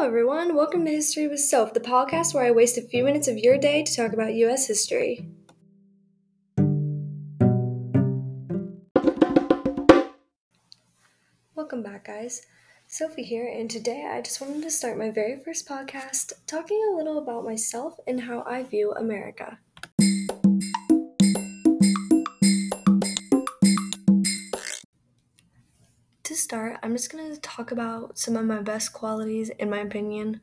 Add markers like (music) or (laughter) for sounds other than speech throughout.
Hello, everyone. Welcome to History with Soph, the podcast where I waste a few minutes of your day to talk about U.S. history. Welcome back, guys. Sophie here, and today I just wanted to start my very first podcast talking a little about myself and how I view America. To start, I'm just going to talk about some of my best qualities, in my opinion.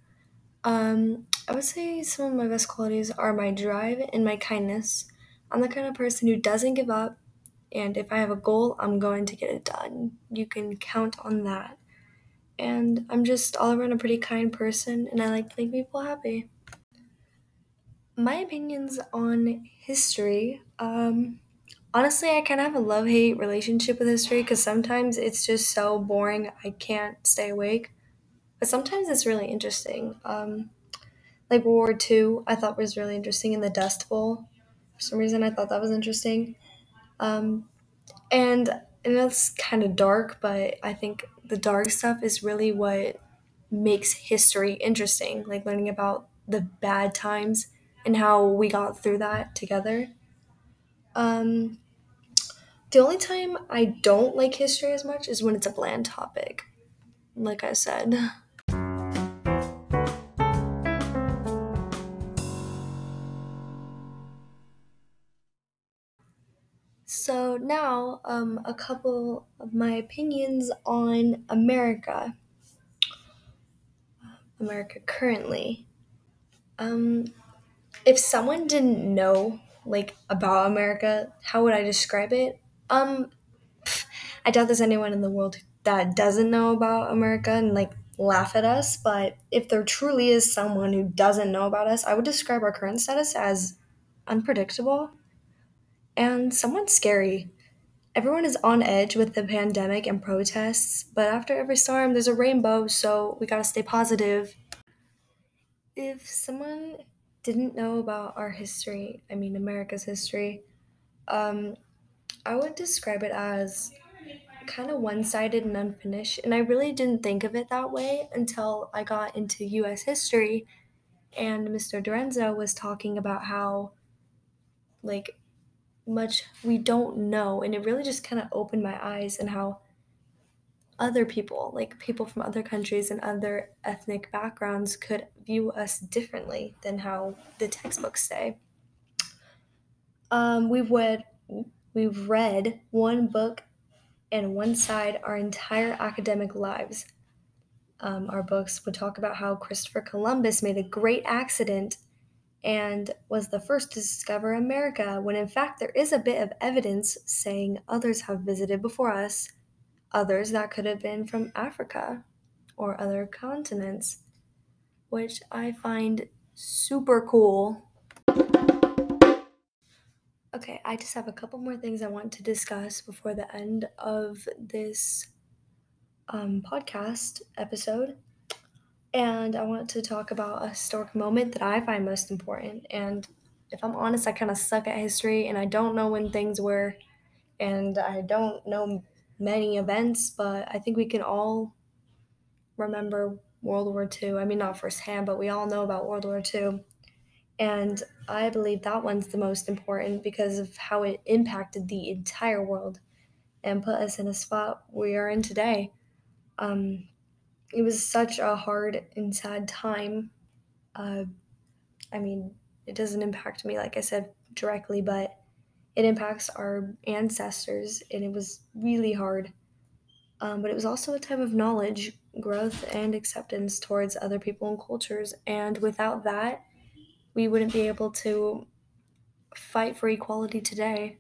Um, I would say some of my best qualities are my drive and my kindness. I'm the kind of person who doesn't give up, and if I have a goal, I'm going to get it done. You can count on that. And I'm just all around a pretty kind person, and I like to make people happy. My opinions on history. Um, honestly, I kind of have a love hate relationship with history because sometimes it's just so boring I can't stay awake. But sometimes it's really interesting. Um, like World War II, I thought was really interesting in the Dust Bowl. For some reason, I thought that was interesting. Um, and and that's kind of dark, but I think the dark stuff is really what makes history interesting. Like learning about the bad times and how we got through that together. Um, the only time I don't like history as much is when it's a bland topic. Like I said. So now, um, a couple of my opinions on America. America currently. Um, if someone didn't know like about America, how would I describe it? Um, (sighs) I doubt there's anyone in the world that doesn't know about America and like laugh at us. But if there truly is someone who doesn't know about us, I would describe our current status as unpredictable and somewhat scary. Everyone is on edge with the pandemic and protests, but after every storm, there's a rainbow, so we gotta stay positive. If someone didn't know about our history, I mean, America's history, um, I would describe it as kind of one sided and unfinished. And I really didn't think of it that way until I got into US history and Mr. Dorenzo was talking about how, like, much we don't know. And it really just kind of opened my eyes and how other people, like people from other countries and other ethnic backgrounds, could view us differently than how the textbooks say. Um, we've read we've read one book and one side our entire academic lives. Um, our books would talk about how Christopher Columbus made a great accident and was the first to discover America, when in fact there is a bit of evidence saying others have visited before us, others that could have been from Africa or other continents, which I find super cool. Okay, I just have a couple more things I want to discuss before the end of this um, podcast episode and I want to talk about a historic moment that I find most important. And if I'm honest, I kind of suck at history and I don't know when things were, and I don't know many events, but I think we can all remember World War II. I mean, not firsthand, but we all know about World War II. And I believe that one's the most important because of how it impacted the entire world and put us in a spot we are in today. Um, it was such a hard and sad time. Uh, I mean, it doesn't impact me, like I said, directly, but it impacts our ancestors, and it was really hard. Um, but it was also a time of knowledge, growth, and acceptance towards other people and cultures. And without that, we wouldn't be able to fight for equality today.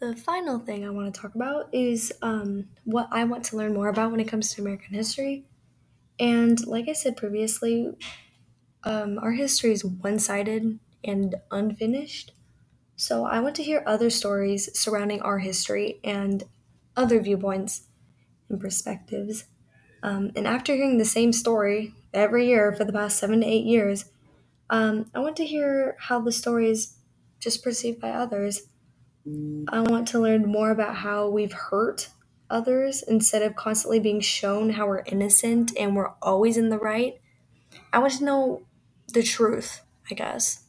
The final thing I want to talk about is um, what I want to learn more about when it comes to American history. And like I said previously, um, our history is one sided and unfinished. So I want to hear other stories surrounding our history and other viewpoints and perspectives. Um, and after hearing the same story every year for the past seven to eight years, um, I want to hear how the story is just perceived by others I want to learn more about how we've hurt others instead of constantly being shown how we're innocent and we're always in the right. I want to know the truth, I guess.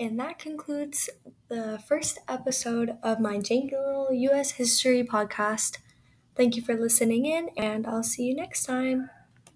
And that concludes the first episode of my Jangle US History podcast. Thank you for listening in, and I'll see you next time.